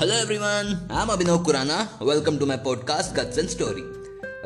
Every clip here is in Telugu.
Hello everyone I'm Abhinav Khurana welcome to my podcast guts and story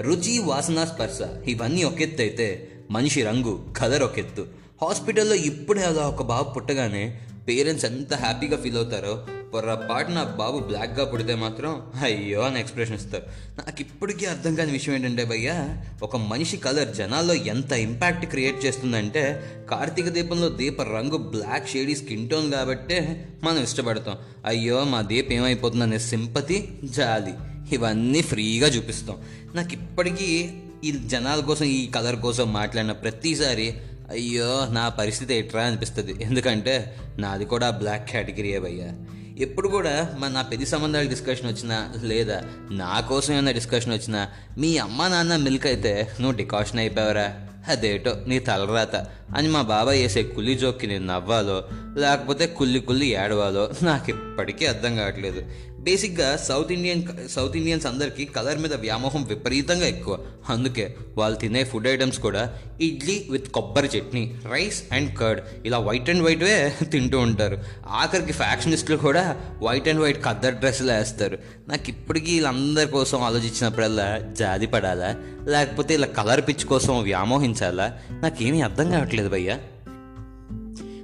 రుచి వాసన స్పర్శ ఇవన్నీ ఒక ఎత్తు అయితే మనిషి రంగు కలర్ ఒక ఎత్తు హాస్పిటల్లో ఇప్పుడే అలా ఒక బాబు పుట్టగానే పేరెంట్స్ ఎంత హ్యాపీగా ఫీల్ అవుతారో పొరపాటు నా బాబు బ్లాక్గా పుడితే మాత్రం అయ్యో అని ఎక్స్ప్రెషన్ ఇస్తారు. నాకు ఇప్పటికీ అర్థం కాని విషయం ఏంటంటే భయ్యా ఒక మనిషి కలర్ జనాల్లో ఎంత ఇంపాక్ట్ క్రియేట్ చేస్తుందంటే కార్తీక దీపంలో దీప రంగు బ్లాక్ షేడీ స్కిన్ టోన్ కాబట్టే మనం ఇష్టపడతాం. అయ్యో మా దీప ఏమైపోతుందనే సింపతి జాలి ఇవన్నీ ఫ్రీగా చూపిస్తాం. నాకు ఇప్పటికీ ఈ జనాల కోసం ఈ కలర్ కోసం మాట్లాడిన ప్రతిసారి అయ్యో నా పరిస్థితి ఎట్రా అనిపిస్తుంది. ఎందుకంటే నాది కూడా బ్లాక్ కేటగిరీయే భయ్యా. ఎప్పుడు కూడా మన నా పెళ్ళి సంబంధాల డిస్కషన్ వచ్చినా లేదా నా కోసం ఏమైనా డిస్కషన్ వచ్చినా మీ అమ్మ నాన్న మిల్క్ అయితే నువ్వు డికాషన్ అయిపోయావరా. అదేటో నీ తలరాత. అని మా బాబాయ్ వేసే కులి జోక్కి నేను నవ్వాలో లేకపోతే కుల్లి కుల్లి ఏడవాలో? నాకు ఇప్పటికీ అర్థం కావట్లేదు. బేసిక్గా సౌత్ ఇండియన్ సౌత్ ఇండియన్స్ అందరికీ కలర్ మీద వ్యామోహం విపరీతంగా ఎక్కువ. అందుకే వాళ్ళు తినే ఫుడ్ ఐటమ్స్ కూడా ఇడ్లీ విత్ కొబ్బరి చట్నీ రైస్ అండ్ కర్డ్ ఇలా వైట్ అండ్ వైట్వే తింటూ ఉంటారు. ఆఖరికి ఫ్యాక్షనిస్టులు కూడా వైట్ అండ్ వైట్ కద్దర్ డ్రెస్సులు వేస్తారు. నాకు ఇప్పటికీ వీళ్ళందరి కోసం ఆలోచించినప్పుడల్లా జాలి పడాలా? లేకపోతే ఇలా కలర్ పిచ్ కోసం వ్యామోహించాలా? నాకేమీ అర్థం కావట్లేదు భయ్యా.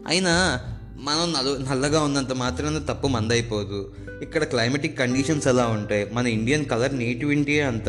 అయినా మనం నలు నల్లగా ఉన్నంత మాత్రాన తప్పు మందైపోదు. ఇక్కడ క్లైమేటిక్ కండిషన్స్ ఎలా ఉంటాయి? మన ఇండియన్ కలర్ నేటివిటీ అంత.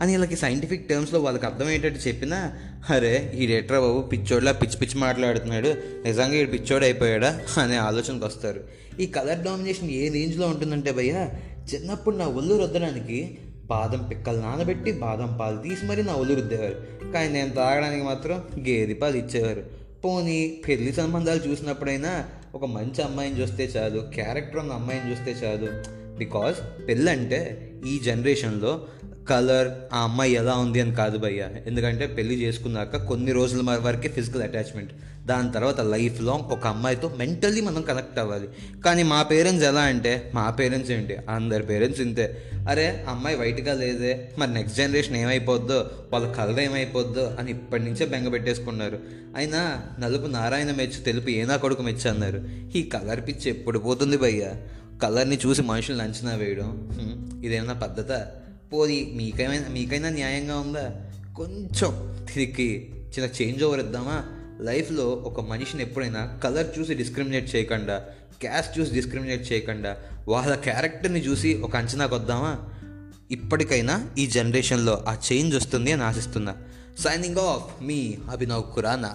అని వీళ్ళకి సైంటిఫిక్ టర్మ్స్లో వాళ్ళకి అర్థమయ్యేటట్టు చెప్పినా అరే ఈ రేట్రా బాబు పిచ్చోడ్లా పిచ్చి పిచ్చి మాట్లాడుతున్నాడు. నిజంగా ఈ పిచ్చోడు అయిపోయాడా అనే ఆలోచనకు వస్తారు. ఈ కలర్ డామినేషన్ ఏ రేంజ్లో ఉంటుందంటే భయ్య చిన్నప్పుడు నా ఒళ్ళు రుద్దడానికి బాదం పిక్కలు నానబెట్టి బాదం పాలు తీసి మరీ నా ఒళ్ళు రుద్దేవారు. కానీ నేను తాగడానికి మాత్రం గేదె పాలు ఇచ్చేవారు. పోనీ పెళ్ళి సంబంధాలు చూసినప్పుడైనా ఒక మంచి అమ్మాయిని చూస్తే చాలు క్యారెక్టర్ ఉన్న అమ్మాయిని చూస్తే చాలు బికాజ్ పెళ్ళంటే ఈ జనరేషన్లో కలర్ ఆ అమ్మాయి ఎలా ఉంది అని కాదు భయ్య. ఎందుకంటే పెళ్ళి చేసుకున్నాక కొన్ని రోజుల వరకే ఫిజికల్ అటాచ్మెంట్ దాని తర్వాత లైఫ్ లాంగ్ ఒక అమ్మాయితో మెంటల్లీ మనం కనెక్ట్ అవ్వాలి. కానీ మా పేరెంట్స్ ఎలా అంటే మా పేరెంట్స్ ఏంటి? అందరి పేరెంట్స్ ఇంతే. అరే అమ్మాయి వైట్గా లేదే. మరి నెక్స్ట్ జనరేషన్ ఏమైపోద్దో? వాళ్ళ కలర్ ఏమైపోద్దో? అని ఇప్పటి నుంచే బెంగ పెట్టేసుకున్నారు. అయినా నలుపు నారాయణ మెచ్చు తెలుపు ఏనా కొడుకు మెచ్చు అన్నారు. ఈ కలర్ పిచ్చి ఎప్పుడు పోతుంది భయ్య? కలర్ని చూసి మనుషులను అంచనా వేయడం ఇదేమన్నా పద్ధత? పోది మీకైనా మీకైనా న్యాయంగా ఉందా? కొంచెం తిరిగి చిన్న చేంజ్ ఓవర్ ఇద్దామా? లైఫ్లో ఒక మనిషిని ఎప్పుడైనా కలర్ చూసి డిస్క్రిమినేట్ చేయకుండా? క్యాస్ట్ చూసి డిస్క్రిమినేట్ చేయకుండా? వాళ్ళ క్యారెక్టర్ని చూసి ఒక అంచనాకు వద్దామా? ఇప్పటికైనా ఈ జనరేషన్లో ఆ చేంజ్ వస్తుంది అని ఆశిస్తున్నా. సైనింగ్ ఆఫ్ మీ అభినవ్ ఖురానా.